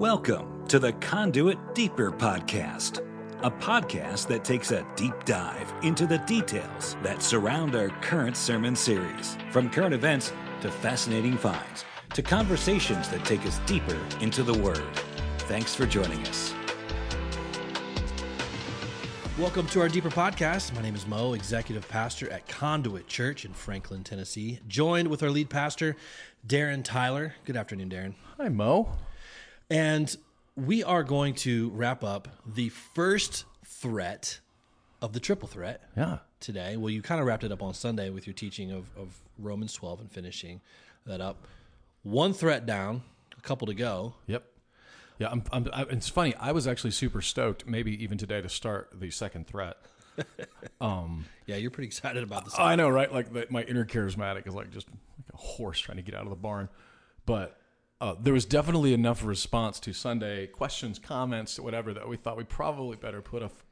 Welcome to the Conduit Deeper Podcast, a podcast that takes a deep dive into the details that surround our current sermon series, from current events to fascinating finds to conversations that take us deeper into the Word. Thanks for joining us. Welcome to our Deeper Podcast. My name is Mo, Executive Pastor at Conduit Church in Franklin, Tennessee, joined with our lead pastor, Darren Tyler. Good afternoon, Darren. Hi, Mo. And we are going to wrap up the first threat of the triple threat Yeah. today. Well, you kind of wrapped it up on Sunday with your teaching of, of Romans 12 and finishing that up. One threat down, a couple to go. Yep. Yeah, I'm, I'm, I, it's funny. I was actually super stoked, maybe even today, to start the second threat. Um, Yeah, you're pretty excited about this. I know, right? Like the, my inner charismatic is like just like a horse trying to get out of the barn. But uh, there was definitely enough response to Sunday questions, comments, whatever that we thought we probably better put a, f-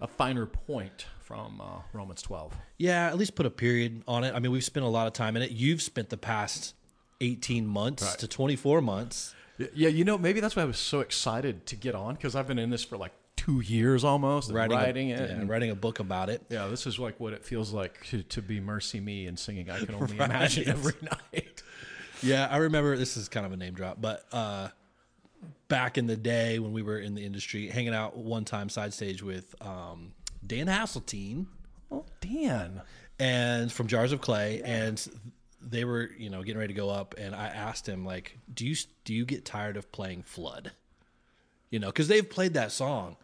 a finer point from uh, Romans 12. Yeah, at least put a period on it. I mean, we've spent a lot of time in it. You've spent the past 18 months Right. to 24 months. Yeah, you know, maybe that's why I was so excited to get on because I've been in this for like two years almost, and writing, a, it. yeah, and writing a book about it. Yeah, this is like what it feels like to, to be Mercy Me and singing I Can Only Right. Imagine every night. Yeah, I remember this is kind of a name drop, but uh, back in the day when we were in the industry, hanging out one time side stage with um, Dan Haseltine Oh, Dan. and from Jars of Clay, and they were you know getting ready to go up, and I asked him like, do you do you get tired of playing Flood? You know, because they've played that song.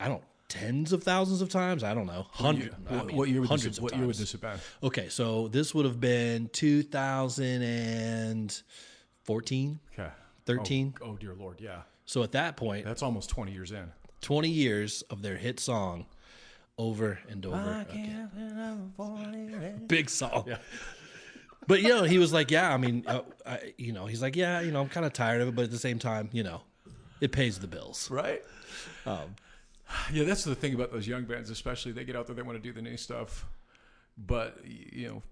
I don't tens of thousands of times. I don't know, hundred. What, what year would hundreds this, of what year would times. this have been? Okay, so this would have been 2014. Okay. 13? Oh, oh, dear Lord, yeah. So at that point, That's almost 20 years in. 20 years of their hit song over and over again. Big song. But you know, he was like, "Yeah, I mean, uh, I, you know, he's like, yeah, you know, I'm kind of tired of it, but at the same time, you know, it pays the bills." Right? yeah, that's the thing about those young bands, especially. They get out there, they want to do the new stuff. But, you know,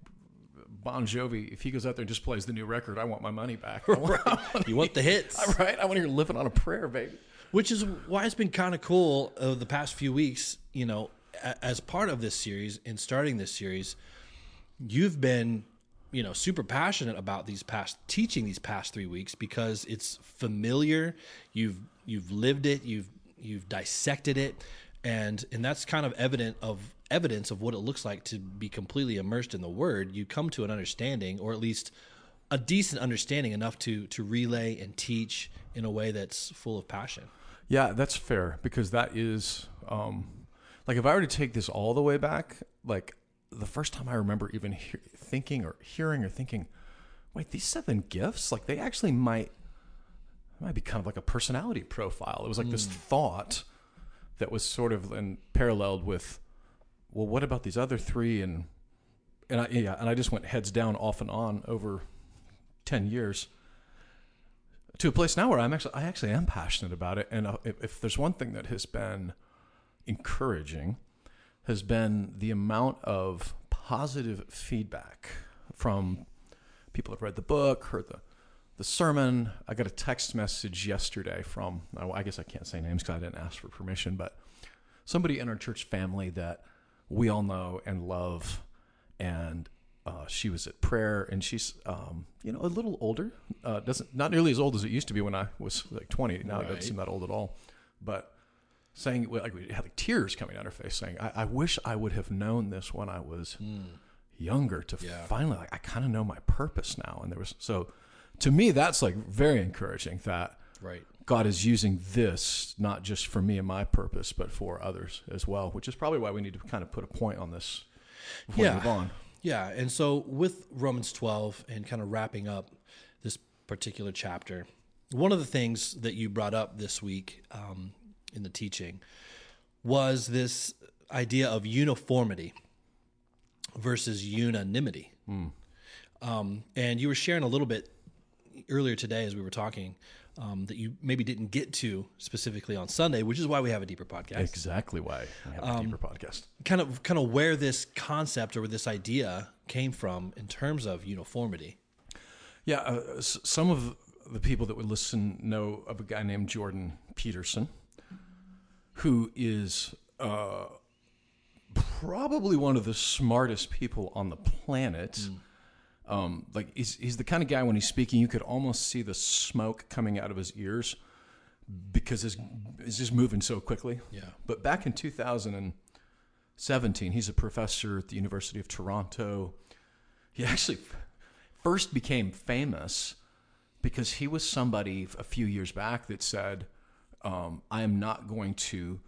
Bon Jovi, if he goes out there and just plays the new record, I want my money back. Want, You want the hits, right? I want to hear living on a prayer, baby. which is why it's been kind of cool uh, the past few weeks. You know, a- as part of this series and starting this series, you've been you know super passionate about these past teaching these past three weeks because it's familiar you've you've lived it you've you've dissected it and and that's kind of evident of evidence of what it looks like to be completely immersed in the word. You come to an understanding or at least a decent understanding enough to to relay and teach in a way that's full of passion. Yeah, that's fair because that is um, like if I were to take this all the way back, like the first time I remember even he- thinking or hearing or thinking, wait, these seven gifts, like they actually might might be kind of like a personality profile. It was like this thought that was sort of in paralleled with, well, what about these other three? And and I yeah, and I just went heads down off and on over ten years to a place now where I'm actually I actually am passionate about it. And uh, if, if there's one thing that has been encouraging, has been the amount of positive feedback from people who've read the book, heard the the sermon. I got a text message yesterday from I guess I can't say names because I didn't ask for permission, but somebody in our church family that we all know and love, and uh, she was at prayer, and she's um, you know a little older, uh, doesn't not nearly as old as it used to be when I was like twenty. Now it doesn't seem that old at all, but saying like we had like tears coming down her face, saying, "I, I wish I would have known this when I was younger to Yeah. finally like I kind of know my purpose now." And there was so to me that's like very encouraging that right God is using this not just for me and my purpose, but for others as well, which is probably why we need to kind of put a point on this before Yeah. we move on. Yeah, and so with Romans 12 and kind of wrapping up this particular chapter, one of the things that you brought up this week um, in the teaching was this idea of uniformity versus unanimity. Um, and you were sharing a little bit earlier today as we were talking um, that you maybe didn't get to specifically on Sunday, which is why we have a deeper podcast Exactly why we have a Um, deeper podcast. kind of kind of where this concept or where this idea came from in terms of uniformity. Yeah, uh, s- some of the people that would listen know of a guy named Jordan Peterson, who is uh, probably one of the smartest people on the planet. Um, like he's he's the kind of guy when he's speaking, you could almost see the smoke coming out of his ears because his is just moving so quickly. Yeah. But back in 2017, he's a professor at the University of Toronto. He actually first became famous because he was somebody a few years back that said, um, "I am not going to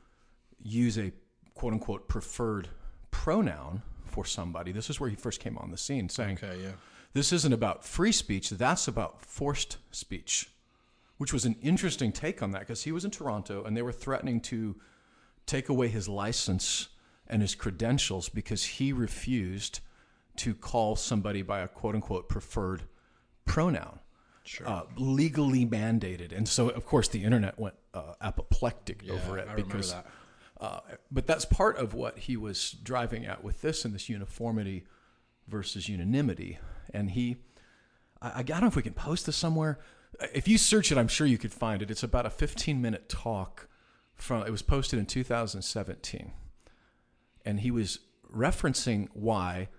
use a quote unquote preferred pronoun for somebody." This is where he first came on the scene, saying, Okay, yeah. this isn't about free speech, that's about forced speech, which was an interesting take on that because he was in Toronto and they were threatening to take away his license and his credentials because he refused to call somebody by a quote unquote preferred pronoun. Sure. Uh, legally mandated. And so, of course, the internet went uh, apoplectic Yeah, over it I because that. Uh, but that's part of what he was driving at with this and this uniformity versus unanimity. And he, I, I don't know if we can post this somewhere. If you search it, I'm sure you could find it. It's about a 15 minute talk from. It was posted in 2017, and he was referencing why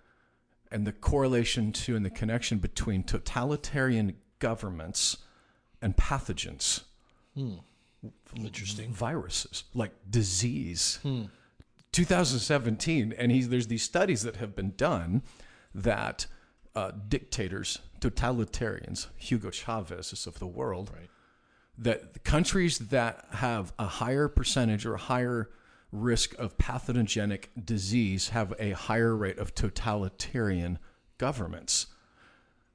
and the correlation to and the connection between totalitarian governments and pathogens Interesting. viruses like disease 2017 and he's there's these studies that have been done that uh, dictators totalitarians hugo chavez is of the world Right. that countries that have a higher percentage or a higher risk of pathogenic disease have a higher rate of totalitarian governments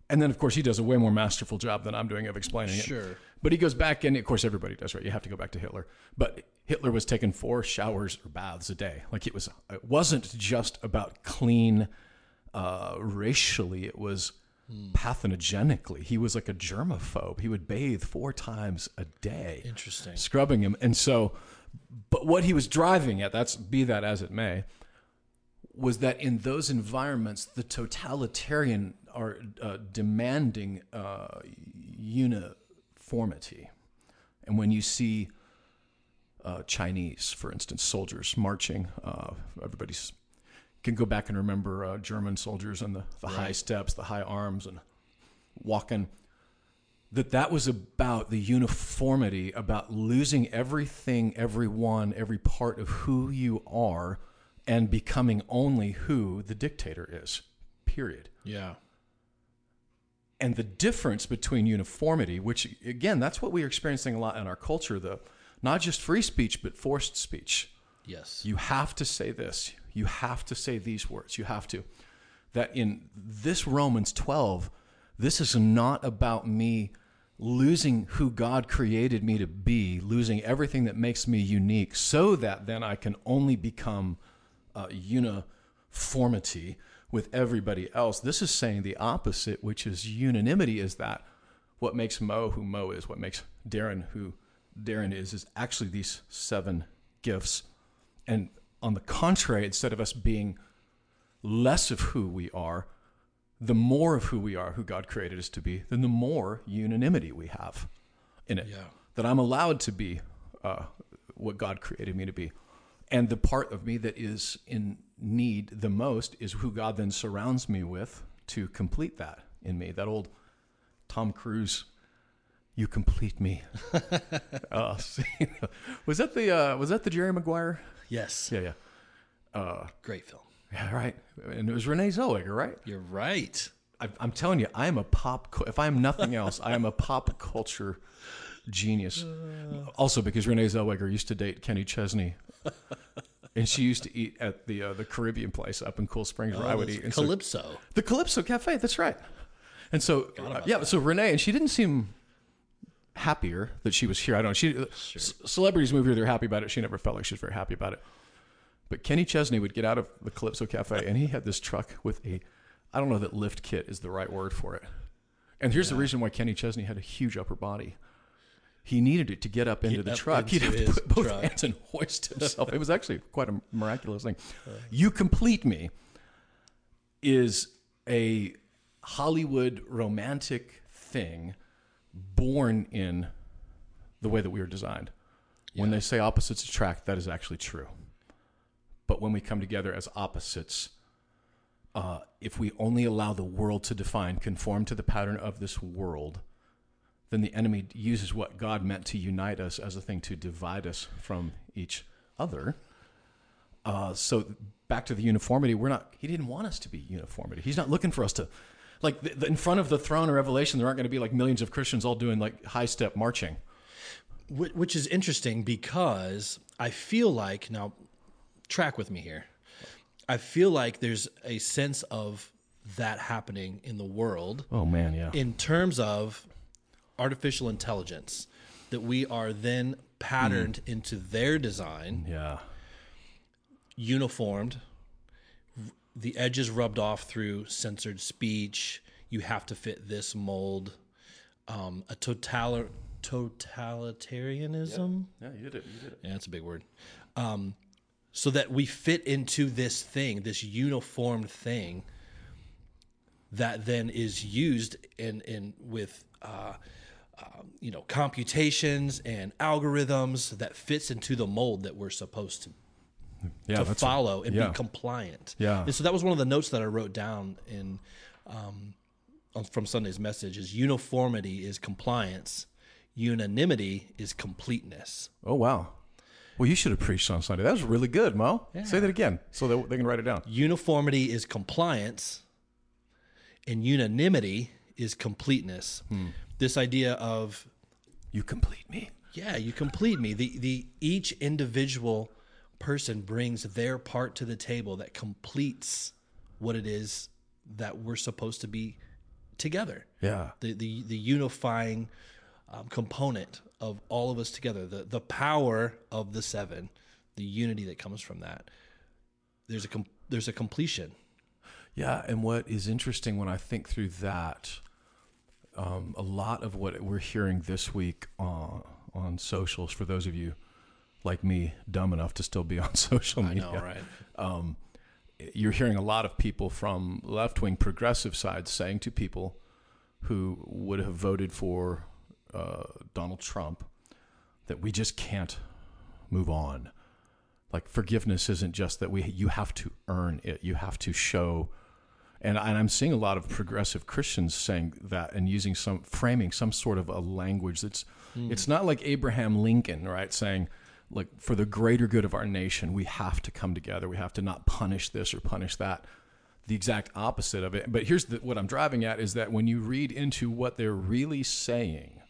and then of course he does a way more masterful job than i'm doing of explaining it Sure. but he goes back, and of course, everybody does, right? You have to go back to Hitler. But Hitler was taking four showers or baths a day. Like it was, it wasn't just about clean uh, racially, it was pathogenically. He was like a germaphobe. He would bathe four times a day, Interesting. scrubbing him. And so, but what he was driving at, that's be that as it may, was that in those environments, the totalitarian are uh, demanding uh, uniformity. And when you see uh, Chinese, for instance, soldiers marching, uh, everybody's can go back and remember uh, German soldiers and the, the high steps, the high arms, and walking. That that was about the uniformity, about losing everything, everyone, every part of who you are, and becoming only who the dictator is. Period Yeah. and the difference between uniformity, which again, that's what we are experiencing a lot in our culture, the not just free speech, but forced speech. Yes. You have to say this. You have to say these words. You have to. That in this Romans 12, this is not about me losing who God created me to be, losing everything that makes me unique, so that then I can only become uh, uniformity with everybody else. This is saying the opposite, which is unanimity is that what makes Mo who Mo is, what makes Darren who Darren is, is actually these seven gifts. And on the contrary, instead of us being less of who we are, the more of who we are, who God created us to be, then the more unanimity we have in it. Yeah. That I'm allowed to be uh, what God created me to be. And the part of me that is in need the most is who God then surrounds me with to complete that in me. That old Tom Cruise, you complete me. uh, was that the uh, was that the Jerry Maguire? Yes. Yeah, yeah, Great film. yeah. Right, and it was Renee Zellweger, right? You're right. I, I'm telling you, I am a pop. If I am nothing else, I am a pop culture genius. Also, because Renee Zellweger used to date Kenny Chesney, and she used to eat at the uh, the Caribbean place up in Cool Springs where I would eat. And so- Calypso. the Calypso Cafe. That's right. And so, uh, yeah. So Renee, and she didn't seem happier that she was here. I don't. know. She c- celebrities move here. They're happy about it. She never felt like she was very happy about it. But Kenny Chesney would get out of the Calypso Cafe, and he had this truck with a, I don't know that lift kit is the right word for it. And here's the reason why Kenny Chesney had a huge upper body. He needed it to get up into Get the up truck. He'd have to put both truck. hands and hoist himself. it was actually quite a miraculous thing. You complete me is a Hollywood romantic thing born in the way that we are designed. When they say opposites attract, that is actually true. But when we come together as opposites, uh, if we only allow the world to define, conform to the pattern of this world, then the enemy uses what God meant to unite us as a thing to divide us from each other. Uh, so back to the uniformity, we're not. He didn't want us to be uniformity. He's not looking for us to, like, the, the, in front of the throne of Revelation. There aren't going to be like millions of Christians all doing like high step marching. Wh- Which is interesting because I feel like now, track with me here. I feel like there's a sense of that happening in the world Oh man, yeah, in terms of artificial intelligence that we are then patterned into their design, yeah, uniformed, the edges rubbed off through censored speech. You have to fit this mold. Um, a total totalitarianism. yeah. You did it. You did it. Yeah, that's a big word. Um, so that we fit into this thing, this uniformed thing that then is used in in with uh, um, you know computations and algorithms that fits into the mold that we're supposed to Yeah, to that's a- follow and yeah. be compliant. Yeah. And so that was one of the notes that I wrote down in um, on- from Sunday's message is uniformity is compliance, unanimity is completeness. Oh wow. Well, you should have preached on Sunday. That was really good, Mo. Say that again, so that they can write it down. Uniformity is compliance, and unanimity is completeness. Hmm. This idea of You complete me. yeah, you complete me. The the each individual person brings their part to the table that completes what it is that we're supposed to be together. Yeah. The the the unifying um, component of all of us together. The the power of the seven, the unity that comes from that. There's a com- there's a completion. Yeah, and what is interesting when I think through that, um, a lot of what we're hearing this week on, on socials, for those of you like me, dumb enough to still be on social media, right? um, you're hearing a lot of people from left wing progressive sides saying to people who would have voted for uh, Donald Trump that we just can't move on. Like forgiveness isn't just that we you have to earn it. You have to show and, and I'm seeing a lot of progressive Christians saying that and using some framing some sort of a language that's hmm. it's not like Abraham Lincoln, right? Saying like for the greater good of our nation, we have to come together. We have to not punish this or punish that. The exact opposite of it. But here's the, what I'm driving at is that when you read into what they're really saying,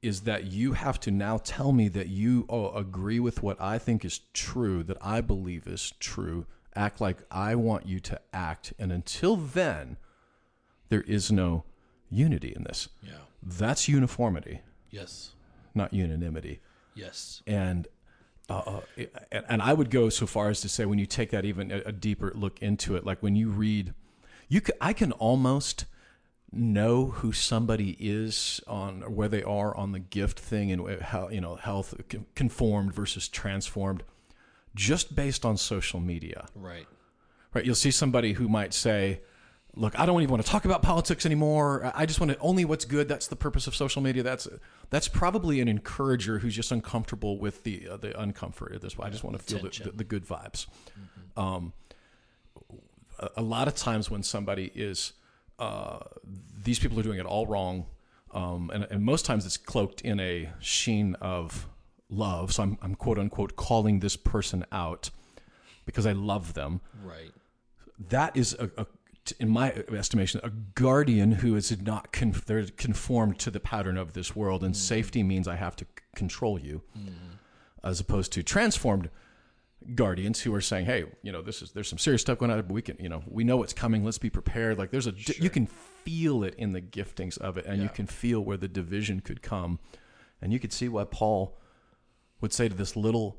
is that you have to now tell me that you oh, agree with what I think is true, that I believe is true. Act like I want you to act. And until then, there is no unity in this. Yeah. That's uniformity, Yes. not unanimity. Yes. And uh, uh, and, I would go so far as to say when you take that even a, deeper look into it, like when you read, you can, I can almost know who somebody is on or where they are on the gift thing and how you know health conformed versus transformed, just based on social media Right. right? You'll see somebody who might say, "Look, I don't even want to talk about politics anymore. I- just want to only what's good. That's the purpose of social media. That's that's probably an encourager who's just uncomfortable with the uh, the uncomfort of this. I just want to feel the, the, the good vibes. Um, a, a lot of times when somebody is, uh, these people are doing it all wrong, um, and, and most times it's cloaked in a sheen of love. So I'm, I'm quote unquote calling this person out because I love them. Right. that is a, a in my estimation a guardian who is not con- they're conformed to the pattern of this world and mm. safety means i have to c- control you mm. as opposed to transformed guardians who are saying hey you know this is there's some serious stuff going on but we can you know we know what's coming. Let's be prepared. Like there's a di- you can feel it in the giftings of it and you can feel where the division could come and you could see why paul would say to this little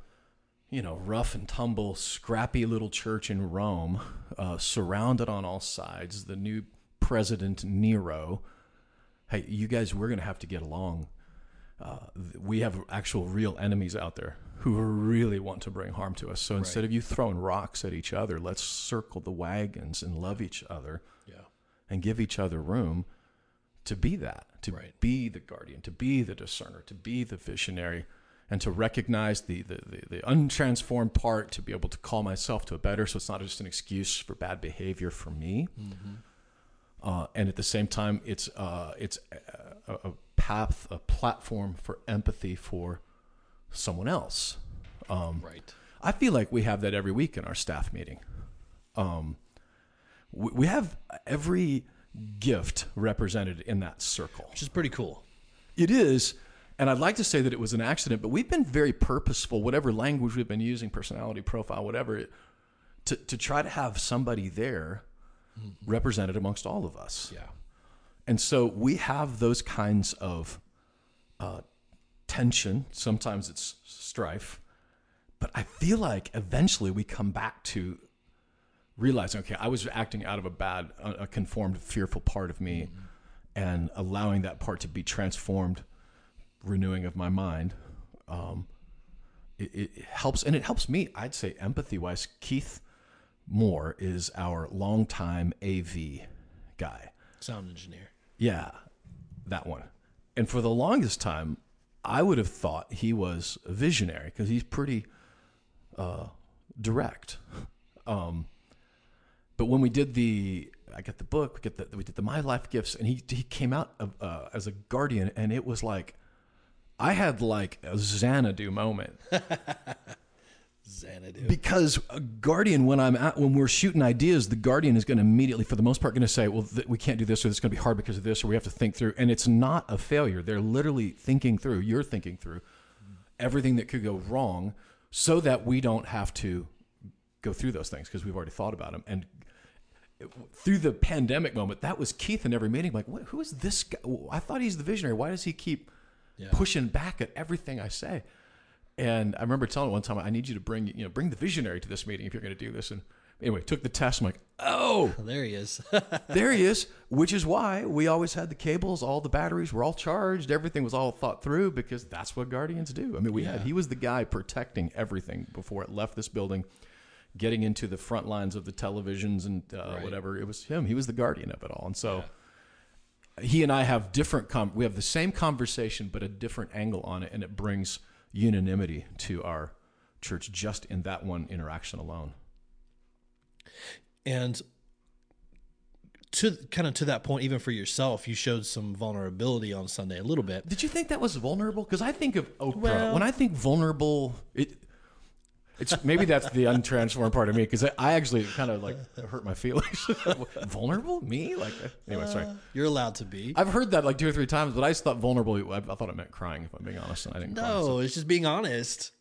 you know, rough and tumble, scrappy little church in Rome, uh, surrounded on all sides, the new president Nero. Hey, you guys, we're going to have to get along. Uh, we have actual real enemies out there who really want to bring harm to us. So instead of you throwing rocks at each other, let's circle the wagons and love each other Yeah. and give each other room to be that, to Right. be the guardian, to be the discerner, to be the visionary, and to recognize the, the, the, the untransformed part, to be able to call myself to a better, so it's not just an excuse for bad behavior for me. Uh, and at the same time, it's, uh, it's a, a path, a platform for empathy for someone else. Um, Right. I feel like we have that every week in our staff meeting. Um, we, we have every gift represented in that circle. Which is pretty cool. It is, and I'd like to say that it was an accident, but we've been very purposeful, whatever language we've been using, personality profile, whatever, to, to try to have somebody there represented amongst all of us. Yeah. And so we have those kinds of uh, tension. Sometimes it's strife. But I feel like eventually we come back to realizing, okay, I was acting out of a bad, a a conformed, fearful part of me, and allowing that part to be transformed, renewing of my mind. Um, it, it helps, and it helps me. I'd say empathy wise, Keith Moore is our longtime AV guy. Sound engineer. Yeah, that one. And for the longest time, I would have thought he was a visionary because he's pretty uh, direct. Um, but when we did the, I got the book, we get the, we did the My Life Gifts, and he he came out of, uh, as a guardian, and it was like, I had like a Xanadu moment. Xanadu. because a guardian when i'm at when we're shooting ideas the guardian is going to immediately for the most part going to say well th- we can't do this or it's going to be hard because of this or we have to think through and it's not a failure. They're literally thinking through you're thinking through everything that could go wrong so that we don't have to go through those things because we've already thought about them. And through the pandemic moment that was keith in every meeting like what, who is this guy? I thought he's the visionary. Why does he keep Yeah. pushing back at everything i say and I remember telling him one time, I need you to bring, you know, bring the visionary to this meeting if you're going to do this. And anyway, took the test. I'm like, oh, there he is. there he is. Which is why we always had the cables, all the batteries were all charged. Everything was all thought through because that's what guardians do. I mean, we had, he was the guy protecting everything before it left this building, getting into the front lines of the televisions and uh, Right. whatever. It was him. He was the guardian of it all. And so he and I have different, com- we have the same conversation, but a different angle on it. And it brings unanimity to our church just in that one interaction alone. and to kind of to that point, even for yourself, you showed some vulnerability on Sunday a little bit. Did you think that was vulnerable? Because I think of Oprah. Well- when I think vulnerable, it it's maybe that's the untransformed part of me because I, I actually kind of like hurt my feelings. vulnerable? Me? Like anyway, sorry. You're allowed to be. I've heard that like two or three times, but I just thought vulnerable. I, I thought it meant crying. If I'm being honest, and I didn't. cry, so- No, it's just being honest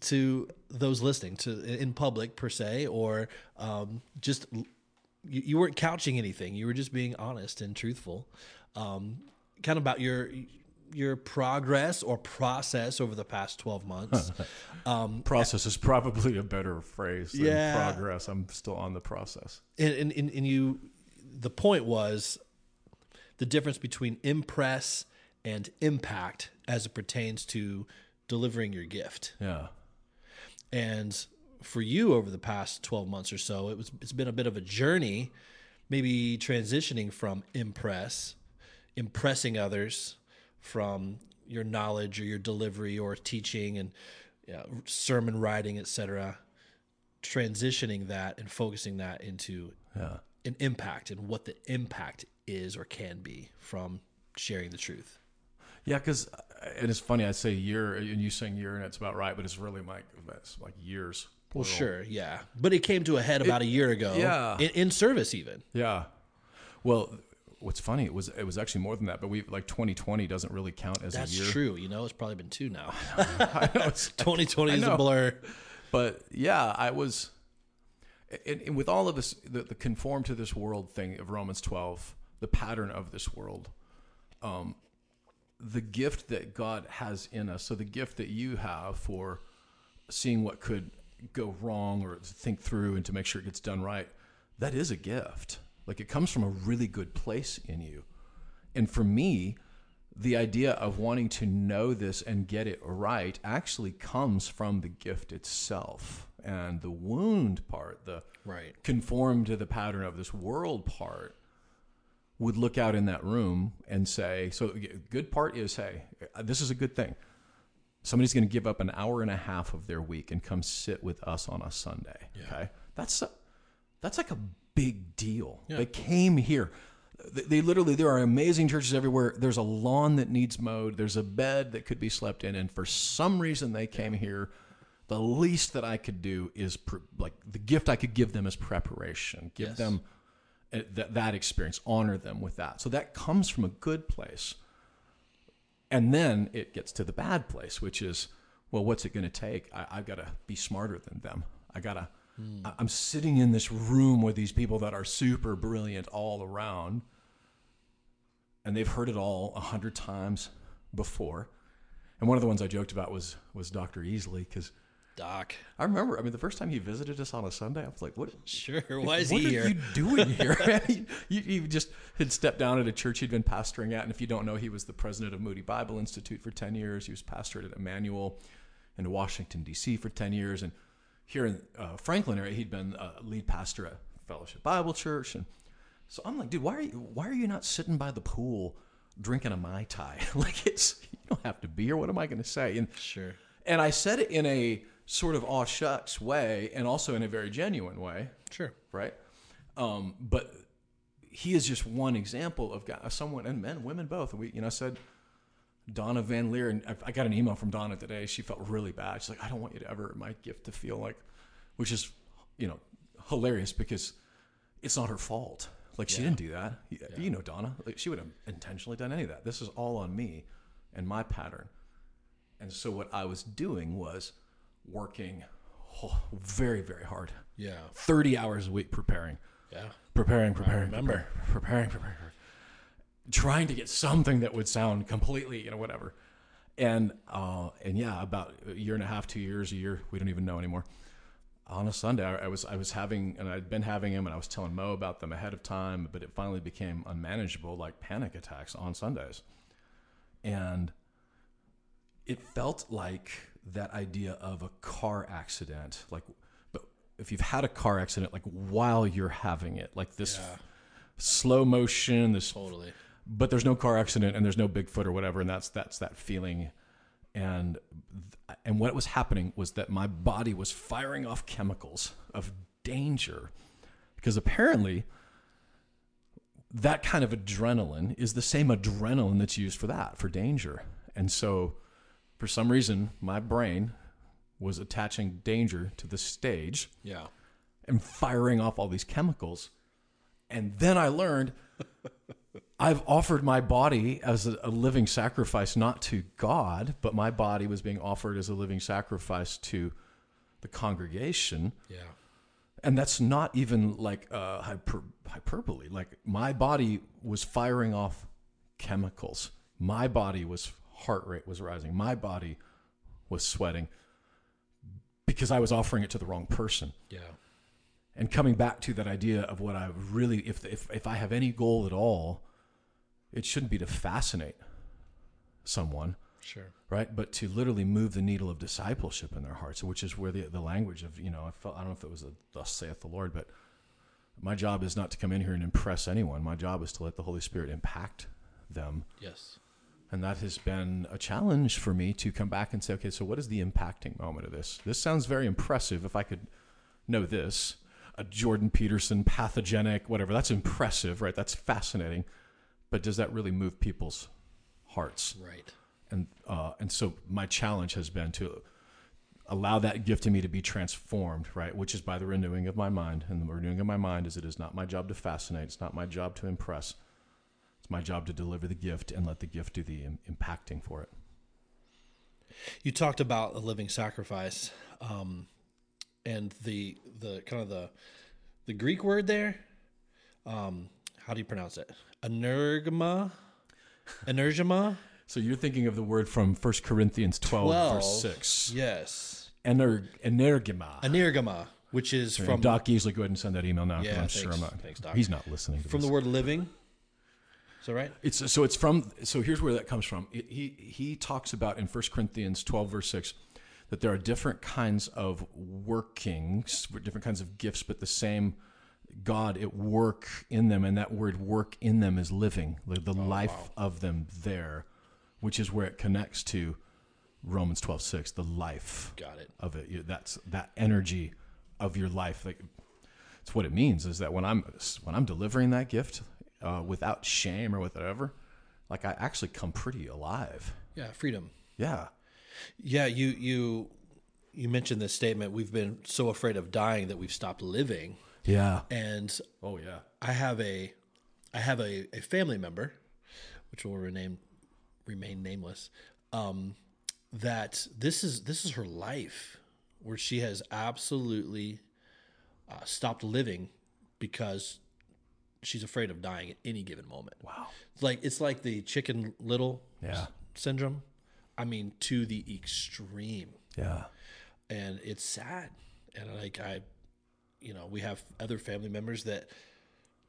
to those listening to in public per se, or um, just you, you weren't couching anything. You were just being honest and truthful, um, kind of about your your progress or process over the past twelve months. um, process is probably a better phrase than Yeah. progress. I'm still on the process. and, and, and, and you the point was the difference between impress and impact as it pertains to delivering your gift Yeah. and for you over the past 12 months or so it was it's been a bit of a journey maybe transitioning from impress impressing others from your knowledge or your delivery or teaching and yeah, sermon writing etc transitioning that and focusing that into Yeah. an impact and what the impact is or can be from sharing the truth. Yeah, because uh, and it's funny. I say year, and you saying year, and it's about right, but it's really like it's like years. Well, sure, yeah, but it came to a head about a year ago. yeah. in, in service even. Yeah. Well, what's funny? It was it was actually more than that. But we like 2020 doesn't really count as That's a year. That's true. You know, it's probably been two now. I know 2020 I is a blur. but yeah, I was, and, and with all of this, the, the conform to this world thing of Romans 12, the pattern of this world, um, the gift that God has in us. So the gift that you have for seeing what could go wrong or to think through and to make sure it gets done right, that is a gift. Like it comes from a really good place in you. And for me, the idea of wanting to know this and get it right actually comes from the gift itself. And the wound part, the Right. conform to the pattern of this world part, would look out in that room and say, so good part is, hey, this is a good thing. Somebody's going to give up an hour and a half of their week and come sit with us on a Sunday. Okay, that's a, that's like a big deal. They came here. They, they literally there are amazing churches everywhere. There's a lawn that needs mowed. There's a bed that could be slept in, and for some reason they came here. The least that I could do is pre- like the gift I could give them is preparation. Give Yes. them uh, that that experience. Honor them with that. So that comes from a good place. And then it gets to the bad place, which is, well, what's it going to take? I, I've got to be smarter than them. I got to. Hmm. I- I'm sitting in this room with these people that are super brilliant all around, and they've heard it all a hundred times before. And one of the ones I joked about was was Dr. Easley because Doc. I remember. I mean, the first time he visited us on a Sunday, I was like, "What? Sure. Why is what he are here? you doing here? you, you just had stepped down at a church he'd been pastoring at, and if you don't know, he was the president of Moody Bible Institute for ten years. He was pastor at Immanuel in Washington D.C. for ten years, and here in uh, Franklin area, he'd been uh, lead pastor at Fellowship Bible Church. And so I'm like, dude, why are you why are you not sitting by the pool drinking a mai tai? like it's you don't have to be here. What am I going to say? And Sure. and I said it in a sort of aw shucks way, and also in a very genuine way Sure. right? Um, but he is just one example of guy, someone, and men, women both. We, you know, I said Donna VanLiere, and I- I got an email from Donna today. She felt really bad. She's like, I don't want you to ever my gift to feel like, which is, you know, hilarious because it's not her fault. Like she didn't do that. You, you know, Donna, like, she would have intentionally done any of that. This is all on me and my pattern. And so what I was doing was working oh, very, very hard. Yeah. 30 hours a week preparing, Yeah. preparing, preparing, remember. preparing, preparing, preparing, trying to get something that would sound completely, you know, whatever. And uh, and yeah, about a year and a half, two years, a year, we don't even know anymore. On a Sunday, I I was I was having, and I'd been having them, and I was telling Mo about them ahead of time, but it finally became unmanageable, like panic attacks on Sundays, and it felt like that idea of a car accident, like, but if you've had a car accident, like while you're having it, like this slow motion, this Totally. But there's no car accident and there's no Bigfoot or whatever, and that's that's that feeling. And and what was happening was that my body was firing off chemicals of danger, because apparently that kind of adrenaline is the same adrenaline that's used for that for danger. And so, for some reason, my brain was attaching danger to the stage Yeah. and firing off all these chemicals. And then I learned I've offered my body as a, a living sacrifice, not to God, but my body was being offered as a living sacrifice to the congregation. Yeah. And that's not even like uh, hyper, hyperbole. Like my body was firing off chemicals. My body was heart rate was rising. My body was sweating because I was offering it to the wrong person Yeah. And coming back to that idea of what I really, if, if, if I have any goal at all, it shouldn't be to fascinate someone, Sure. right? But to literally move the needle of discipleship in their hearts, which is where the, the language of, you know, I felt, I don't know if it was a thus saith the Lord, but my job is not to come in here and impress anyone. My job is to let the Holy Spirit impact them. Yes. And that has been a challenge for me to come back and say, okay, so what is the impacting moment of this? This sounds very impressive. If I could know this, a Jordan Peterson pathogenic, whatever, that's impressive, right? That's fascinating. But does that really move people's hearts? Right. And uh, and so my challenge has been to allow that gift in me to be transformed, right? Which is by the renewing of my mind. And the renewing of my mind is it is not my job to fascinate. It's not my job to impress. It's my job to deliver the gift and let the gift do the im- impacting for it. You talked about a living sacrifice, um, and the the kind of the the Greek word there. Um, how do you pronounce it? Energma, energma. So you're thinking of the word from 1 Corinthians 12, Twelve. verse 6. Yes, Ener- energema. energma, which is from Doc Easley, go ahead and send that email now. Yeah, I'm sure. I'm not. Thanks, Doc. He's not listening to from this. the word living. Is that right? It's so it's from so here's where that comes from. It, he he talks about in 1 Corinthians 12 verse 6 that there are different kinds of workings, different kinds of gifts, but the same God at work in them, and that word "work" in them is living, the, the life of them there, which is where it connects to Romans twelve six, the life Got it. of it. That's that energy of your life. Like it's what it means is that when I'm when I'm delivering that gift uh, without shame or whatever, like I actually come pretty alive. Yeah, freedom. Yeah, Yeah, you you you mentioned this statement. We've been so afraid of dying that we've stopped living. yeah. And Oh yeah. I have a I have a, a family member, which will remain remain nameless. Um, that this is this is her life, where she has absolutely uh, stopped living because she's afraid of dying at any given moment. Wow. It's like it's like the Chicken Little Yeah. syndrome. I mean, to the extreme Yeah. and it's sad and like i you know we have other family members that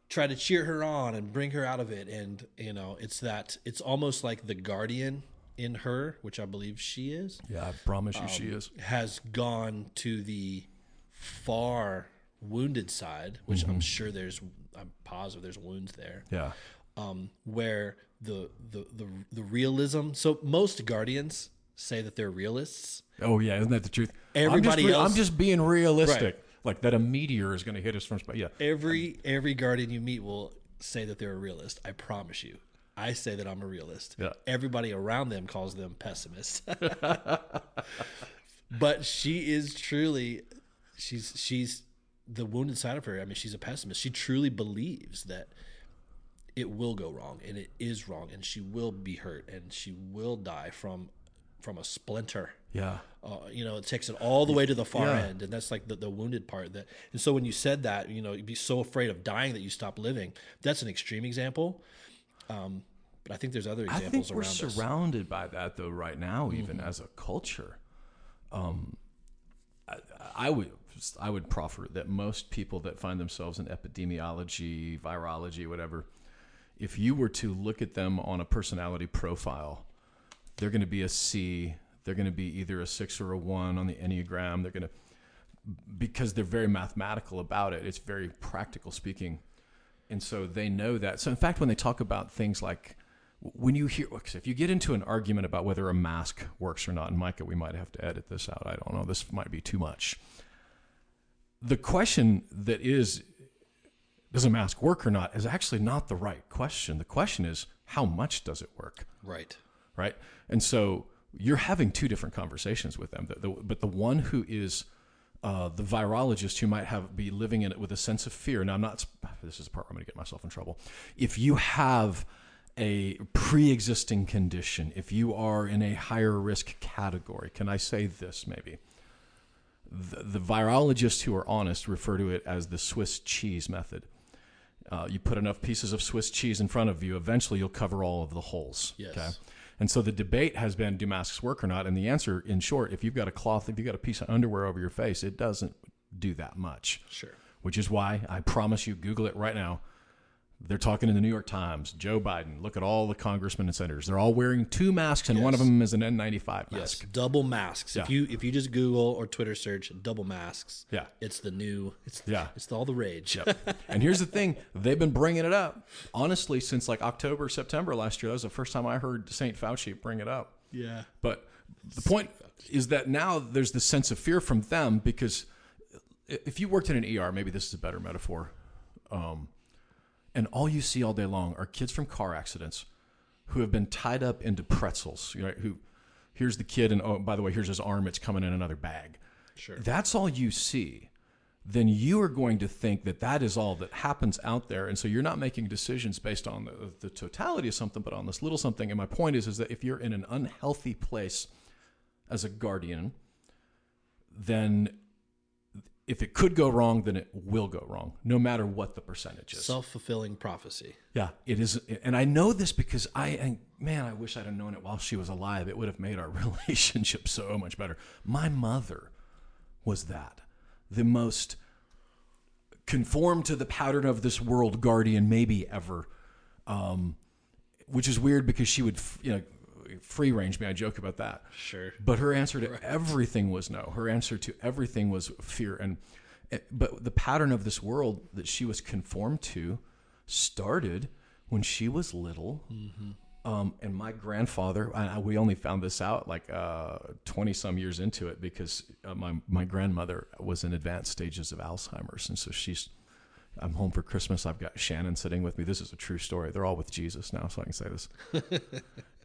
try to cheer her on and bring her out of it and you know it's that it's almost like the guardian in her which i believe she is Yeah. I promise you, she is. has gone to the far wounded side which i'm sure there's i'm positive there's wounds there Yeah. um, where the, the the the realism so most guardians say that they're realists Oh yeah, isn't that the truth? Everybody I'm just, else- I'm just being realistic. Right. Like that a meteor is going to hit us from space. Yeah. Every every guardian you meet will say that they're a realist. I promise you. I say that I'm a realist. Yeah. Everybody around them calls them pessimists. but she is truly she's she's the wounded side of her. I mean, she's a pessimist. She truly believes that it will go wrong and it is wrong and she will be hurt and she will die from from a splinter Yeah. uh, you know, it takes it all the way to the far Yeah. end, and that's like the, the wounded part. That and so when you said that, you know, you'd be so afraid of dying that you stop living. That's an extreme example, um, but I think there's other I examples think we're around us. Mm-hmm. surrounded by that though right now, even as a culture. Um, I, I would I would proffer that most people that find themselves in epidemiology, virology, whatever, if you were to look at them on a personality profile, they're going to be a C. They're going to be either a six or a one on the Enneagram. They're going to because they're very mathematical about it. It's very practical speaking, and so they know that. So in fact, when they talk about things like when you hear, if you get into an argument about whether a mask works or not, and Micah, we might have to edit this out. I don't know. This might be too much. The question that is, does a mask work or not, is actually not the right question. The question is, how much does it work? right. right? And so you're having two different conversations with them. The, the, but the one who is uh, the virologist who might have be living in it with a sense of fear. Now, I'm not. This is the part where I'm going to get myself in trouble. If you have a pre-existing condition, if you are in a higher risk category, can I say this maybe? The, the virologists who are honest refer to it as the Swiss cheese method. Uh, you put enough pieces of Swiss cheese in front of you, eventually you'll cover all of the holes. Yes. And so the debate has been do masks work or not? And the answer, in short, if you've got a cloth, if you've got a piece of underwear over your face, it doesn't do that much. Sure. Which is why I promise you, Google it right now. They're talking in the New York Times. Joe Biden. Look at all the congressmen and senators. They're all wearing two masks, and one of them is an N95 mask. Yes. Double masks. Yeah. If you if you just Google or Twitter search double masks, Yeah. it's the new. It's Yeah. It's all the rage. Yep. and here's the thing: they've been bringing it up honestly since like October, September last year. That was the first time I heard Saint Fauci bring it up. yeah. But the point is that now there's this sense of fear from them because if you worked in an ER, maybe this is a better metaphor, um, and all you see all day long are kids from car accidents who have been tied up into pretzels. You know, who here's the kid, and oh, by the way, here's his arm. It's coming in another bag. Sure. That's all you see. Then you are going to think that that is all that happens out there, and so you're not making decisions based on the, the totality of something, but on this little something. And my point is, is that if you're in an unhealthy place as a guardian, then if it could go wrong, then it will go wrong, no matter what the percentage is. Self fulfilling prophecy. yeah, it is, and I know this because I, and man, I wish I'd have known it while she was alive. It would have made our relationship so much better. My mother was that the most conform to the pattern of this world guardian maybe ever um, which is weird because she would you know free range me i joke about that Sure. but her answer to everything was no her answer to everything was fear and Eh, But the pattern of this world that she was conformed to started when she was little. Um, and my grandfather, I, I- we only found this out like twenty some years into it because uh, my my grandmother was in advanced stages of Alzheimer's, and so she's. I'm home for Christmas. I've got Shannon sitting with me. This is a true story. They're all with Jesus now, so I can say this.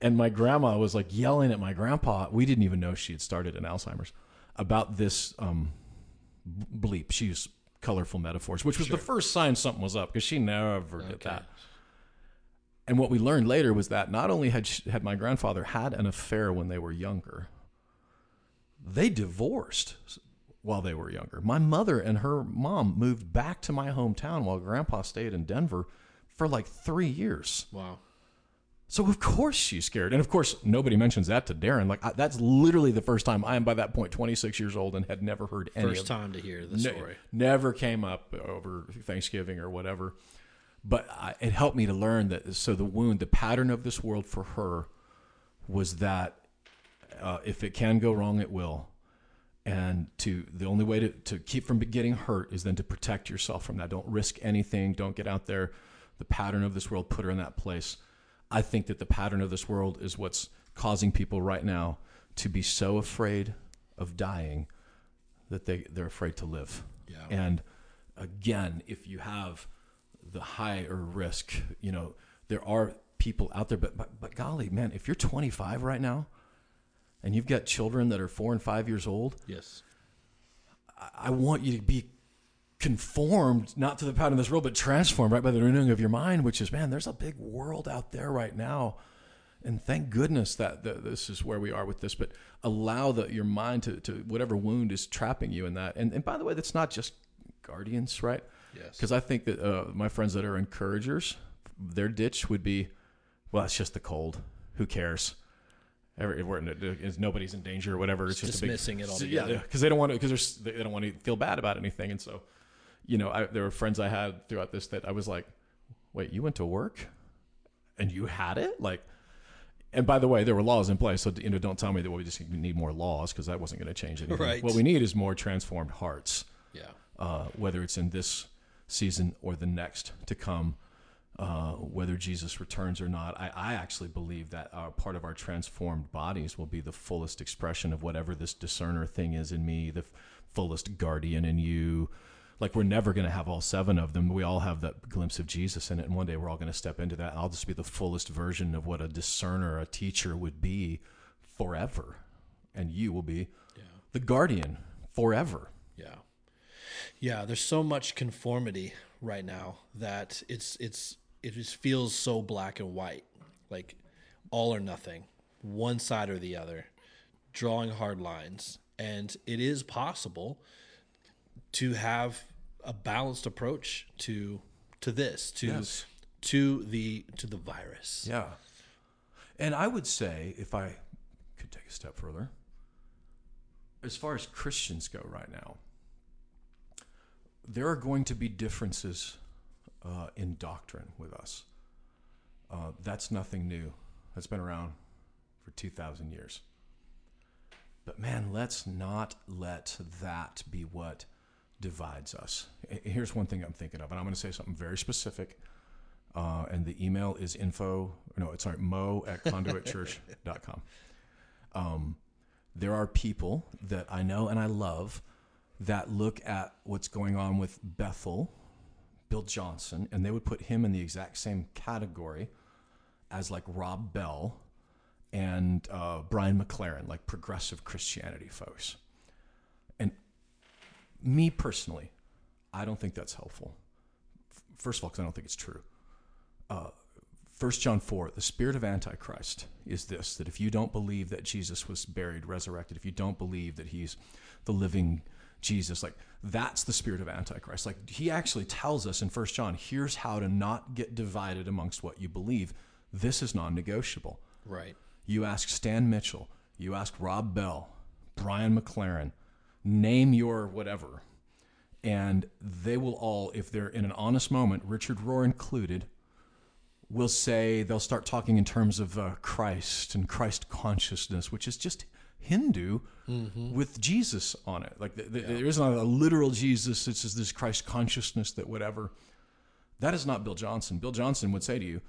and my grandma was like yelling at my grandpa. We didn't even know she had started in Alzheimer's about this um, bleep. She used colorful metaphors, which was the first sign something was up because she never did that. And what we learned later was that not only had she, had my grandfather had an affair when they were younger, they divorced while they were younger. My mother and her mom moved back to my hometown while grandpa stayed in Denver for like 3 years. Wow. So of course she's scared, and of course nobody mentions that to Darren. Like I, that's literally the first time I am by that point 26 years old and had never heard any First of time to hear the Ne- story. never came up over Thanksgiving or whatever. But I, it helped me to learn that. So the wound, the pattern of this world for her, was that uh, if it can go wrong, it will. And to the only way to, to keep from getting hurt is then to protect yourself from that. Don't risk anything. Don't get out there. The pattern of this world put her in that place. I think that the pattern of this world is what's causing people right now to be so afraid of dying that they, they're afraid to live. Yeah. And again, if you have the higher risk, you know, there are people out there, but, but, but golly, man, if you're 25 right now and you've got children that are four and five years old, Yes. I- I want you to be conformed not to the pattern of this world, but transformed right by the renewing of your mind, which is, man, there's a big world out there right now. And thank goodness that, that this is where we are with this, but allow the, your mind to, to whatever wound is trapping you in that. And, and by the way, that's not just guardians, right? Yes. Because I think that uh, my friends that are encouragers, their ditch would be, well, it's just the cold. Who cares? Every, in- nobody's in danger or whatever. It's just, dismissing a it big, altogether. Yeah, because they don't want to. Because they don't want to feel bad about anything. And so, you know, I, there were friends I had throughout this that I was like, "Wait, you went to work, and you had it?" Like, and by the way, there were laws in place. So you know, don't tell me that we just need more laws because that wasn't going to change anything. Right. What we need is more transformed hearts Yeah. uh, whether it's in this season or the next to come, uh, whether Jesus returns or not. I, I actually believe that our, part of our transformed bodies will be the fullest expression of whatever this discerner thing is in me, the f- fullest guardian in you. Like we're never going to have all seven of them. We all have that glimpse of Jesus in it, and one day we're all going to step into that. And I'll just be the fullest version of what a discerner, a teacher would be forever, and you will be the guardian forever. Yeah. Yeah, there's so much conformity right now that it's it's it just feels so black and white. Like all or nothing, one side or the other, drawing hard lines. And it is possible to have a balanced approach to to this, to Yes. to the to the virus. Yeah. And I would say, if I could take a step further, as far as Christians go right now, there are going to be differences uh, in doctrine with us. Uh, that's nothing new. That's been around for 2,000 years. But man, let's not let that be what divides us. Here's one thing I'm thinking of, and I'm going to say something very specific. Uh, and the email is info, no, it's sorry, mo at conduitchurch.com. Um, there are people that I know and I love that look at what's going on with Bethel, Bill Johnson, and they would put him in the exact same category as like Rob Bell and uh, Brian McLaren, like progressive Christianity folks. Me personally, I don't think that's helpful. First of all, because I don't think it's true. Uh, 1 John 4, the spirit of Antichrist is this that if you don't believe that Jesus was buried, resurrected, if you don't believe that he's the living Jesus, like that's the spirit of Antichrist. Like he actually tells us in 1 John, here's how to not get divided amongst what you believe. This is non negotiable. Right. You ask Stan Mitchell, you ask Rob Bell, Brian McLaren, name your whatever. And they will all, if they're in an honest moment, Richard Rohr included, will say they'll start talking in terms of uh, Christ and Christ consciousness, which is just Hindu with Jesus on it. Like the, the, there is not a literal Jesus. It's just this Christ consciousness that whatever. That is not Bill Johnson. Bill Johnson would say to you,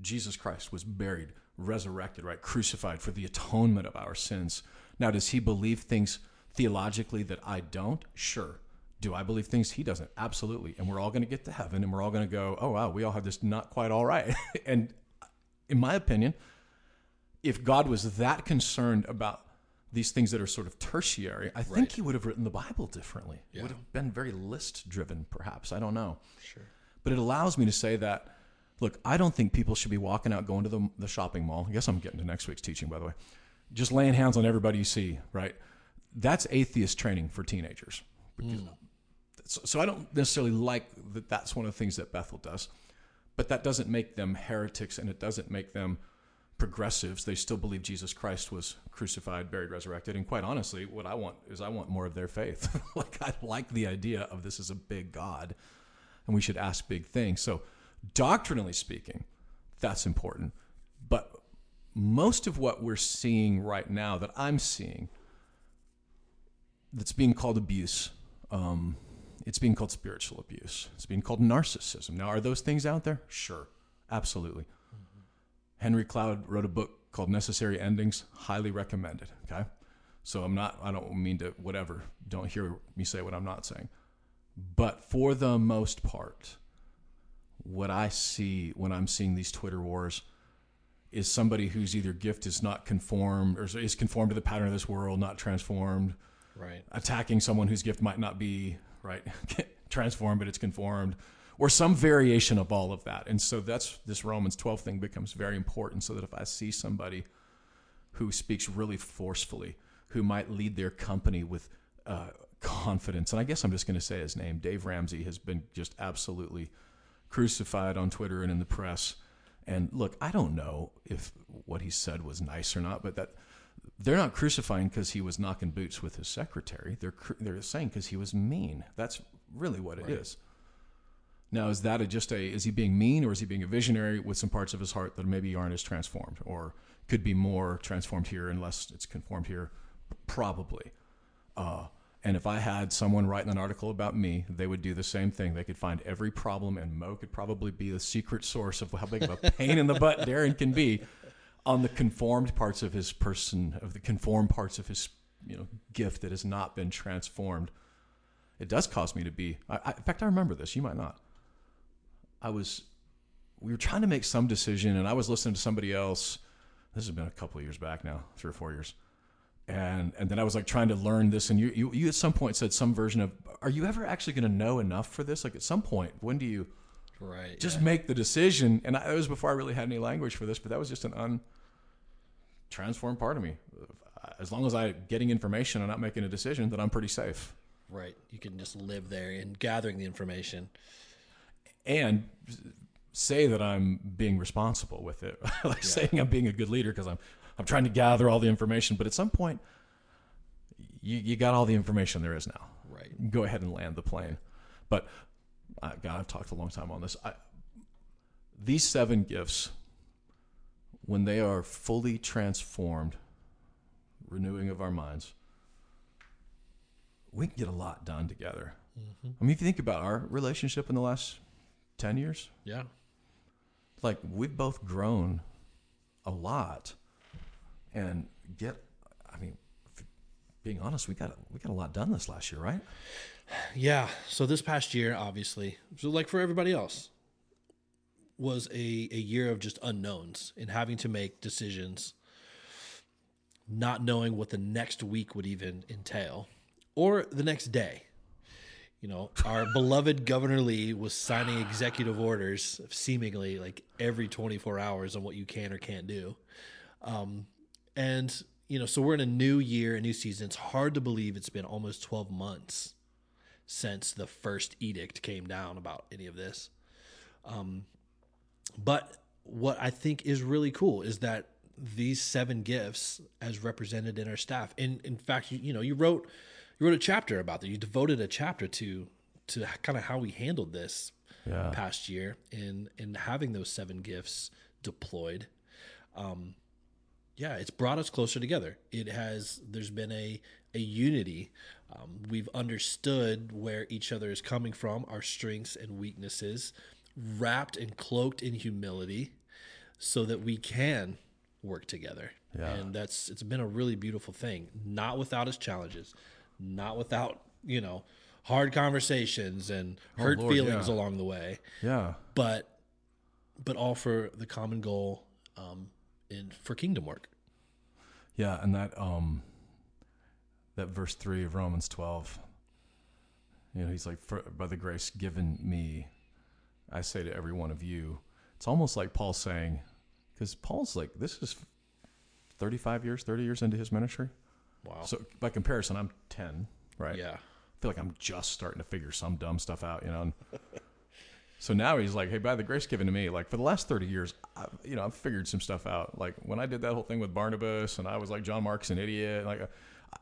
Jesus Christ was buried, resurrected, right, crucified for the atonement of our sins. Now, does he believe things theologically that I don't? Sure. Do I believe things he doesn't? Absolutely. And we're all going to get to heaven and we're all going to go, oh, wow, we all have this not quite all right. and in my opinion, if God was that concerned about these things that are sort of tertiary, I think he would have written the Bible differently. It would have been very list driven, perhaps. I don't know. Sure. But it allows me to say that, look, I don't think people should be walking out, going to the, the shopping mall. I guess I'm getting to next week's teaching, by the way. Just laying hands on everybody you see, right? That's atheist training for teenagers. Because- mm. So, so I don't necessarily like that that's one of the things that Bethel does. But that doesn't make them heretics and it doesn't make them progressives. They still believe Jesus Christ was crucified, buried, resurrected. And quite honestly, what I want is I want more of their faith. like I like the idea of this is a big God and we should ask big things. So, doctrinally speaking, that's important. But most of what we're seeing right now, that I'm seeing, that's being called abuse, um, it's being called spiritual abuse. It's being called narcissism. Now, are those things out there? Sure, absolutely. Henry Cloud wrote a book called Necessary Endings. Highly recommended. Okay, so I'm not. I don't mean to whatever. Don't hear me say what I'm not saying. But for the most part, what I see when I'm seeing these Twitter wars is somebody whose either gift is not conformed or is conformed to the pattern of this world, not transformed, Right. attacking someone whose gift might not be right transformed, but it's conformed, or some variation of all of that. And so that's this Romans 12 thing becomes very important. So that if I see somebody who speaks really forcefully, who might lead their company with uh, confidence, and I guess I'm just going to say his name, Dave Ramsey, has been just absolutely crucified on Twitter and in the press. And look, I don't know if what he said was nice or not, but that they're not crucifying because he was knocking boots with his secretary. They're they're saying because he was mean. That's really what it is. Now, is that a, just a is he being mean or is he being a visionary with some parts of his heart that maybe aren't as transformed or could be more transformed here unless it's conformed here? Probably. Uh, and if I had someone writing an article about me, they would do the same thing. They could find every problem, and Mo could probably be the secret source of how big of a pain in the butt Darren can be on the conformed parts of his person, of the conformed parts of his you know gift that has not been transformed. It does cause me to be. I, I, in fact, I remember this. You might not. I was. We were trying to make some decision, and I was listening to somebody else. This has been a couple of years back now, three or four years and and then I was like trying to learn this, and you you, you at some point said some version of, "Are you ever actually going to know enough for this? Like at some point, when do you Right. just make the decision?" And I, it was before I really had any language for this, but that was just an untransformed part of me. As long as I'm getting information and not making a decision, then I'm pretty safe. right. You can just live there and gathering the information. and say that I'm being responsible with it, like saying I'm being a good leader because I'm I'm trying to gather all the information. But at some point, you you got all the information there is now. Right. Go ahead and land the plane. But uh, God, I've talked a long time on this. I, these seven gifts, when they are fully transformed, renewing of our minds, we can get a lot done together. I mean, if you think about our relationship in the last 10 years, Yeah. like we've both grown a lot and get, I mean, being honest, we got, we got a lot done this last year, right? Yeah. So this past year, obviously, so like for everybody else, was a, a year of just unknowns and having to make decisions, not knowing what the next week would even entail or the next day. You know, our beloved Governor Lee was signing executive orders seemingly like every 24 hours on what you can or can't do. Um, and, you know, so we're in a new year, a new season. It's hard to believe it's been almost 12 months since the first edict came down about any of this. Um, but what I think is really cool is that these seven gifts, as represented in our staff, and in fact, you, you know, you wrote you wrote a chapter about that. You devoted a chapter to to kind of how we handled this Yeah. past year in in having those seven gifts deployed. Um, yeah, it's brought us closer together. It has. There's been a a unity. Um, we've understood where each other is coming from, our strengths and weaknesses, wrapped and cloaked in humility, so that we can work together. Yeah. And that's it's been a really beautiful thing. Not without its challenges, not without you know hard conversations and hurt Lord, feelings yeah. along the way Yeah. but but all for the common goal um, in for kingdom work. Yeah, and that um that verse 3 of Romans 12 you know, he's like For, by the grace given me I say to every one of you. It's almost like Paul saying cuz Paul's like this is 35 years, 30 years into his ministry. Wow. So by comparison, I'm 10, right? yeah. I feel like I'm just starting to figure some dumb stuff out, you know. And so now he's like, "Hey, by the grace given to me, like for the last 30 years, I, you know, I've figured some stuff out. Like when I did that whole thing with Barnabas, and I was like, John Mark's an idiot. Like, uh,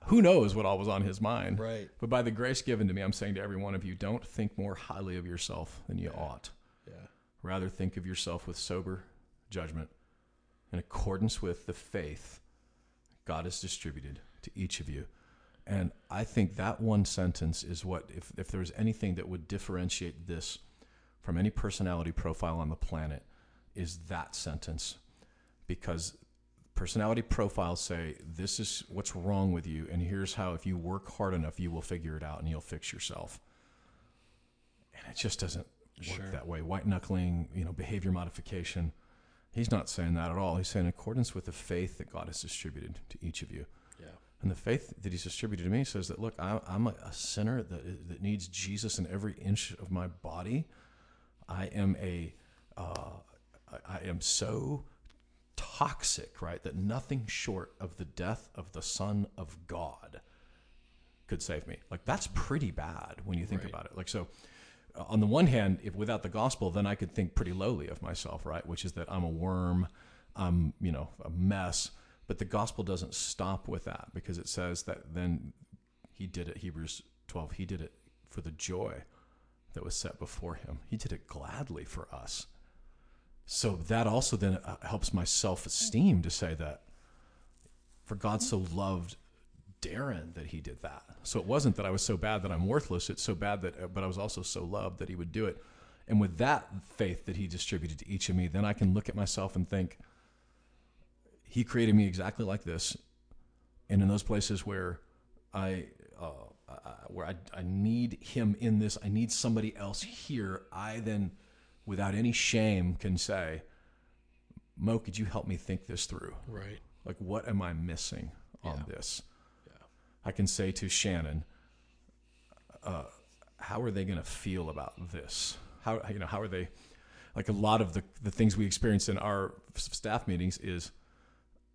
who knows what all was on his mind? Right. But by the grace given to me, I'm saying to every one of you, don't think more highly of yourself than you ought. Yeah. Rather, think of yourself with sober judgment, in accordance with the faith God has distributed to each of you. And I think that one sentence is what, if, if there's anything that would differentiate this from any personality profile on the planet, is that sentence. Because personality profiles say, this is what's wrong with you, and here's how, if you work hard enough, you will figure it out and you'll fix yourself. And it just doesn't work Sure. that way. White knuckling, you know, behavior modification. He's not saying that at all. He's saying in accordance with the faith that God has distributed to each of you. Yeah. And the faith that He's distributed to me says that, look, I, I'm a, a sinner that, that needs Jesus in every inch of my body. I am a, uh, I, I am so toxic, right, that nothing short of the death of the Son of God could save me. Like that's pretty bad when you think Right. about it. Like so, uh, on the one hand, if without the gospel, then I could think pretty lowly of myself, right? Which is that I'm a worm, I'm you know a mess. But the gospel doesn't stop with that because it says that then he did it. Hebrews 12. He did it for the joy that was set before him. He did it gladly for us. So that also then uh, helps my self esteem to say that for God so loved Darren that he did that. So it wasn't that I was so bad that I'm worthless. It's so bad that, uh, but I was also so loved that he would do it. And with that faith that he distributed to each of me, then I can look at myself and think, he created me exactly like this. And in those places where I, uh, where I, I need him in this, I need somebody else here. I then, without any shame, can say, Mo, could you help me think this through? Right. Like, what am I missing on Yeah. this? I can say to Shannon, uh, how are they going to feel about this? How you know how are they? Like a lot of the the things we experience in our staff meetings is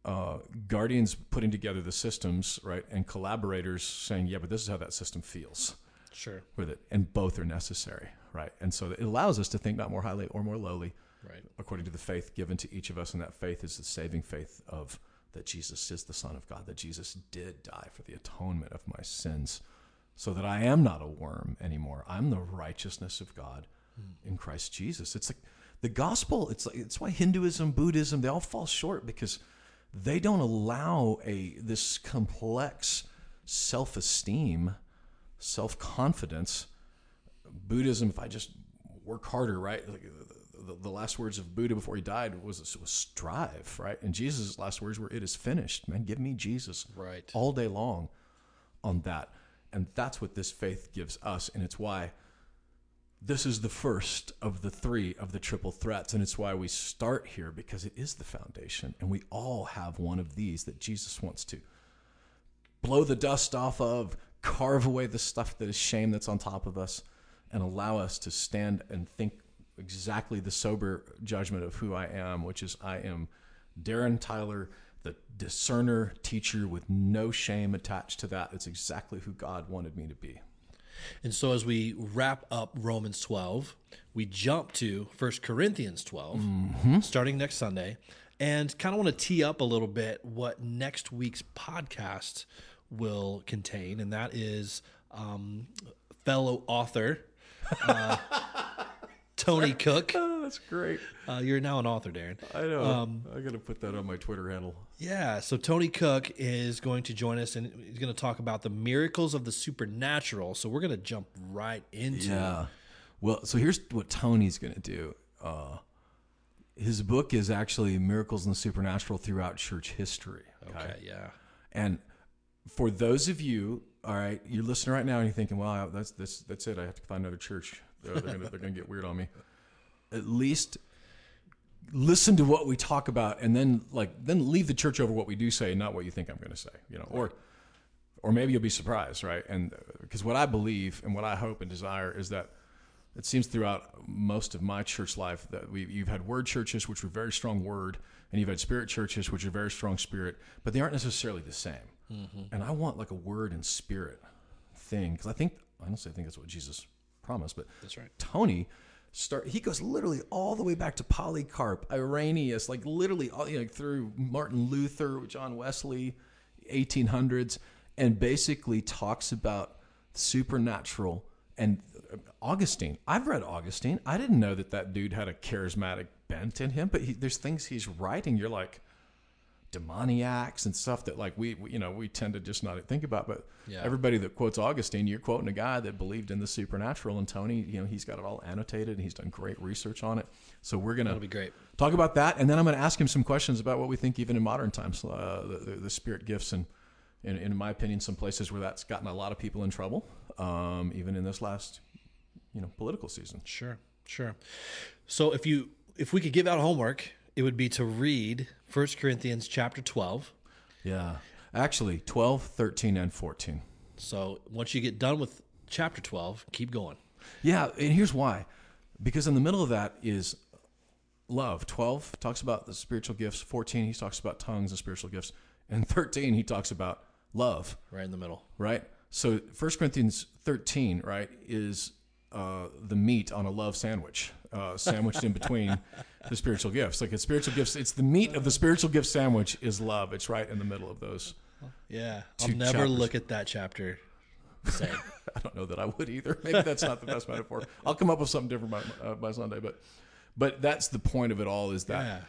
uh, guardians putting together the systems, right, and collaborators saying, yeah, but this is how that system feels Sure. with it, and both are necessary, right? And so it allows us to think not more highly or more lowly, Right. according to the faith given to each of us, and that faith is the saving faith of that Jesus is the Son of God, that Jesus did die for the atonement of my sins, so that I am not a worm anymore. I'm the righteousness of God hmm. in Christ Jesus. It's like the gospel. It's like it's why Hinduism, Buddhism, they all fall short because they don't allow a this complex self-esteem, self-confidence Buddhism, if I just work harder, right? Like the, the, the last words of Buddha before he died was, was strive, right? And Jesus' last words were, "It is finished." Man, give me Jesus, Right. all day long, on that, and that's what this faith gives us, and it's why this is the first of the three of the triple threats, and it's why we start here because it is the foundation, and we all have one of these that Jesus wants to blow the dust off of, carve away the stuff that is shame that's on top of us, and allow us to stand and think exactly the sober judgment of who I am, which is I am Darren Tyler, the discerner teacher with no shame attached to that. It's exactly who God wanted me to be. And so as we wrap up Romans 12, we jump to 1 Corinthians 12, starting next Sunday, and kind of want to tee up a little bit what next week's podcast will contain, and that is um, fellow author uh, Tony Cooke. Oh, that's great. Uh, you're now an author, Darren. I know. Um, I got to put that on my Twitter handle. Yeah, so Tony Cooke is going to join us and he's going to talk about the miracles of the supernatural. So we're going to jump right into Yeah. Well, so here's what Tony's going to do. Uh, his book is actually Miracles in the Supernatural Throughout Church History. Okay, yeah. And for those of you, all right, you're listening right now and you're thinking, well, that's that's that's it. I have to find another church. They're, they're gonna they're gonna get weird on me. At least listen to what we talk about, and then like then leave the church over what we do say, not what you think I'm going to say. You know, or or maybe you'll be surprised, right? And because what I believe and what I hope and desire is that it seems throughout most of my church life that we you've had word churches which were very strong word, and you've had spirit churches which are very strong spirit, but they aren't necessarily the same. Mm-hmm. And I want like a word and spirit thing because I think honestly I think that's what Jesus promised. But That's right. Tony start he goes literally all the way back to Polycarp, Irenaeus, like literally all, you know, through Martin Luther, John Wesley, 1800s, and basically talks about supernatural and uh, Augustine. I've read Augustine. I didn't know that that dude had a charismatic bent in him, but he, there's things he's writing. You're like demoniacs and stuff that like we, we you know we tend to just not think about but Yeah. everybody that quotes augustine you're quoting a guy that believed in the supernatural and tony you know he's got it all annotated and he's done great research on it so we're gonna That'll be great. talk about that and then i'm gonna ask him some questions about what we think even in modern times uh, the, the, the spirit gifts and in, in my opinion some places where that's gotten a lot of people in trouble um, even in this last you know political season Sure, sure. So if you if we could give out homework, it would be to read 1 Corinthians chapter 12. yeah actually 12 13 and 14 So once you get done with chapter 12, keep going. Yeah, and here's why. Because in the middle of that is love. 12 talks about the spiritual gifts. 14, he talks about tongues and spiritual gifts. And 13, he talks about love, Right in the middle. right? So 1 Corinthians 13, right, is uh, the meat on a love sandwich, uh, sandwiched in between the spiritual gifts. Like it's spiritual gifts, it's the meat of the spiritual gift sandwich is love. It's right in the middle of those. Yeah. I'll never chapters. look at that chapter. I don't know that I would either. Maybe that's not the best metaphor. I'll come up with something different by, uh, by Sunday, but but that's the point of it all is that Yeah.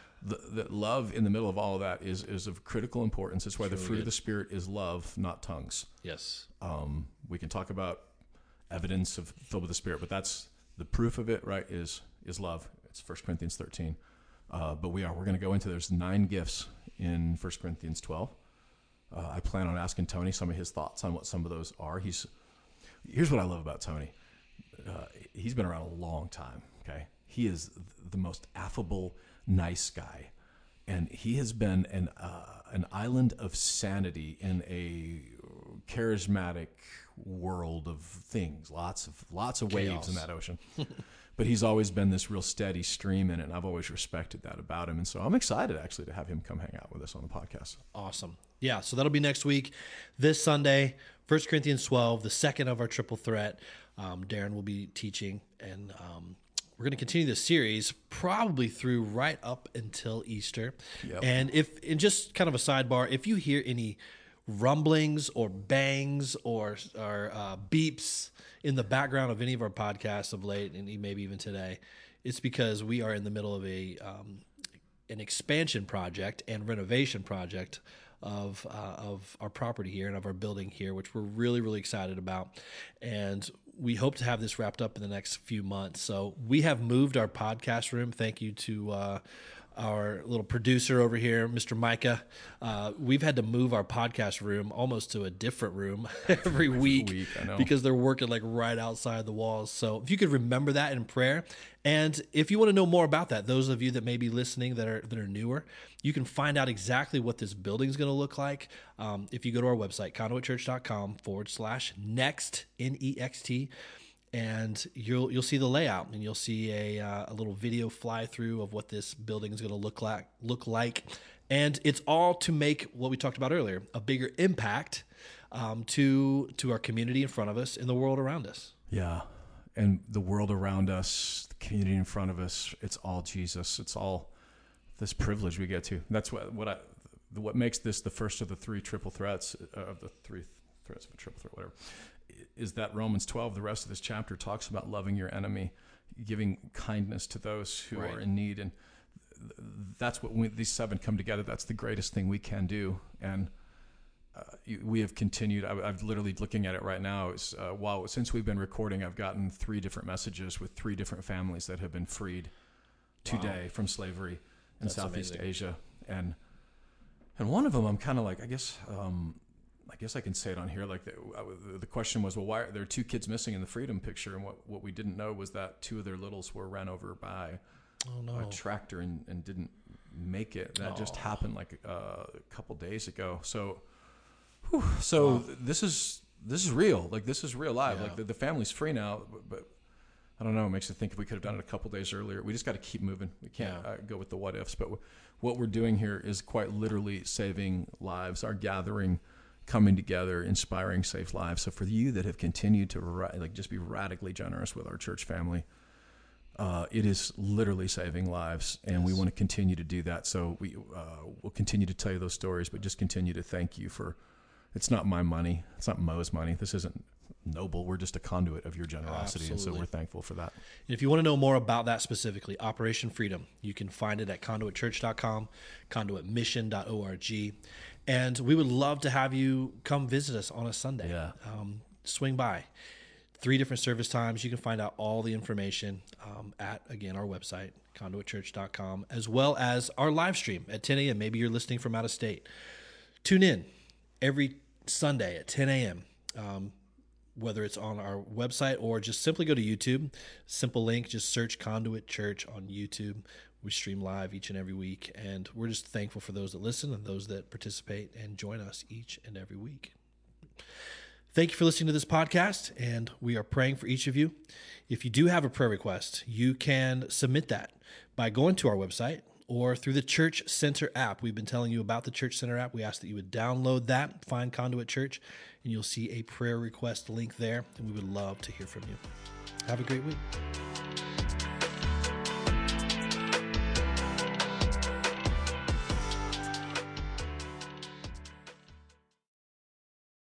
the, the love in the middle of all of that is is of critical importance. It's why the fruit of the spirit is love, not tongues. yes. Um, we can talk about evidence of filled with the spirit, but that's the proof of it. Right? Is is love? It's 1 Corinthians thirteen. Uh, but we are we're going to go into there's nine gifts in 1 Corinthians twelve. Uh, I plan on asking Tony some of his thoughts on what some of those are. He's here's what I love about Tony. Uh, he's been around a long time. Okay, he is the most affable, nice guy, and he has been an uh, an island of sanity in a charismatic world of things. Lots of lots of waves in that ocean. but he's always been this real steady stream in it, and I've always respected that about him. And so I'm excited actually to have him come hang out with us on the podcast. Awesome. Yeah, so that'll be next week. This Sunday, 1 Corinthians 12, the second of our triple threat. Um, Darren will be teaching, and um, we're going to continue this series probably through right up until Easter. Yep. And if, and just kind of a sidebar, if you hear any rumblings or bangs or, or uh, beeps in the background of any of our podcasts of late, and maybe even today, it's because we are in the middle of a um, an expansion project and renovation project of uh, of our property here and of our building here, which we're really really excited about, and we hope to have this wrapped up in the next few months. So we have moved our podcast room. Thank you to. Uh, our little producer over here, Mr. Micah, uh, we've had to move our podcast room almost to a different room every week, week, because they're working like right outside the walls. So if you could remember that in prayer, and if you want to know more about that, those of you that may be listening that are that are newer, you can find out exactly what this building is going to look like um, if you go to our website conduitchurch.com forward slash next n e x t. And you'll you'll see the layout, and you'll see a, uh, a little video fly through of what this building is going to look like look like, and it's all to make what we talked about earlier a bigger impact um, to to our community in front of us and the world around us. Yeah. And the world around us, the community in front of us, it's all Jesus. It's all this privilege we get to. That's what what I what makes this the first of the three triple threats uh, of the three threats of a triple threat, whatever, is that Romans 12, the rest of this chapter talks about loving your enemy. giving kindness to those who Right. are in need, and that's what when these seven come together. That's the greatest thing we can do, and uh, we have continued. I, I'm literally looking at it right now. It's, uh, while since we've been recording, I've gotten three different messages with three different families that have been freed today from slavery in That's Southeast amazing. Asia, and and one of them, I'm kind of like, I guess, um, guess I can say it on here. Like the, uh, the question was, well, why are there two kids missing in the freedom picture? And what what we didn't know was that two of their littles were ran over by Oh no. a tractor and, and didn't make it. That just happened like uh, a couple days ago. So, whew, so th- this is this is real. Like this is real life. Yeah. Like the, the family's free now, but, but I don't know. It makes you think if we could have done it a couple days earlier. We just got to keep moving. We can't Yeah. uh, go with the what ifs. But w- what we're doing here is quite literally saving lives. Our gathering, coming together, inspiring safe lives. So for you that have continued to like just be radically generous with our church family, uh, it is literally saving lives, and we want to continue to do that. So we uh, will continue to tell you those stories, but just continue to thank you for. It's not my money. It's not Mo's money. This isn't noble. We're just a conduit of your generosity, and so we're thankful for that. And if you want to know more about that specifically, Operation Freedom, you can find it at conduitchurch.com, conduitmission.org. And we would love to have you come visit us on a Sunday. Yeah. Um, swing by. Three different service times. You can find out all the information um, at, again, our website, conduitchurch.com, as well as our live stream at 10 a.m. Maybe you're listening from out of state. Tune in every Sunday at 10 a.m. Um, whether it's on our website or just simply go to YouTube. Simple link, just search Conduit Church on YouTube. We stream live each and every week, and we're just thankful for those that listen and those that participate and join us each and every week. Thank you for listening to this podcast, and we are praying for each of you. If you do have a prayer request, you can submit that by going to our website or through the Church Center app. We've been telling you about the Church Center app. We ask that you would download that, find Conduit Church, and you'll see a prayer request link there, and we would love to hear from you. Have a great week.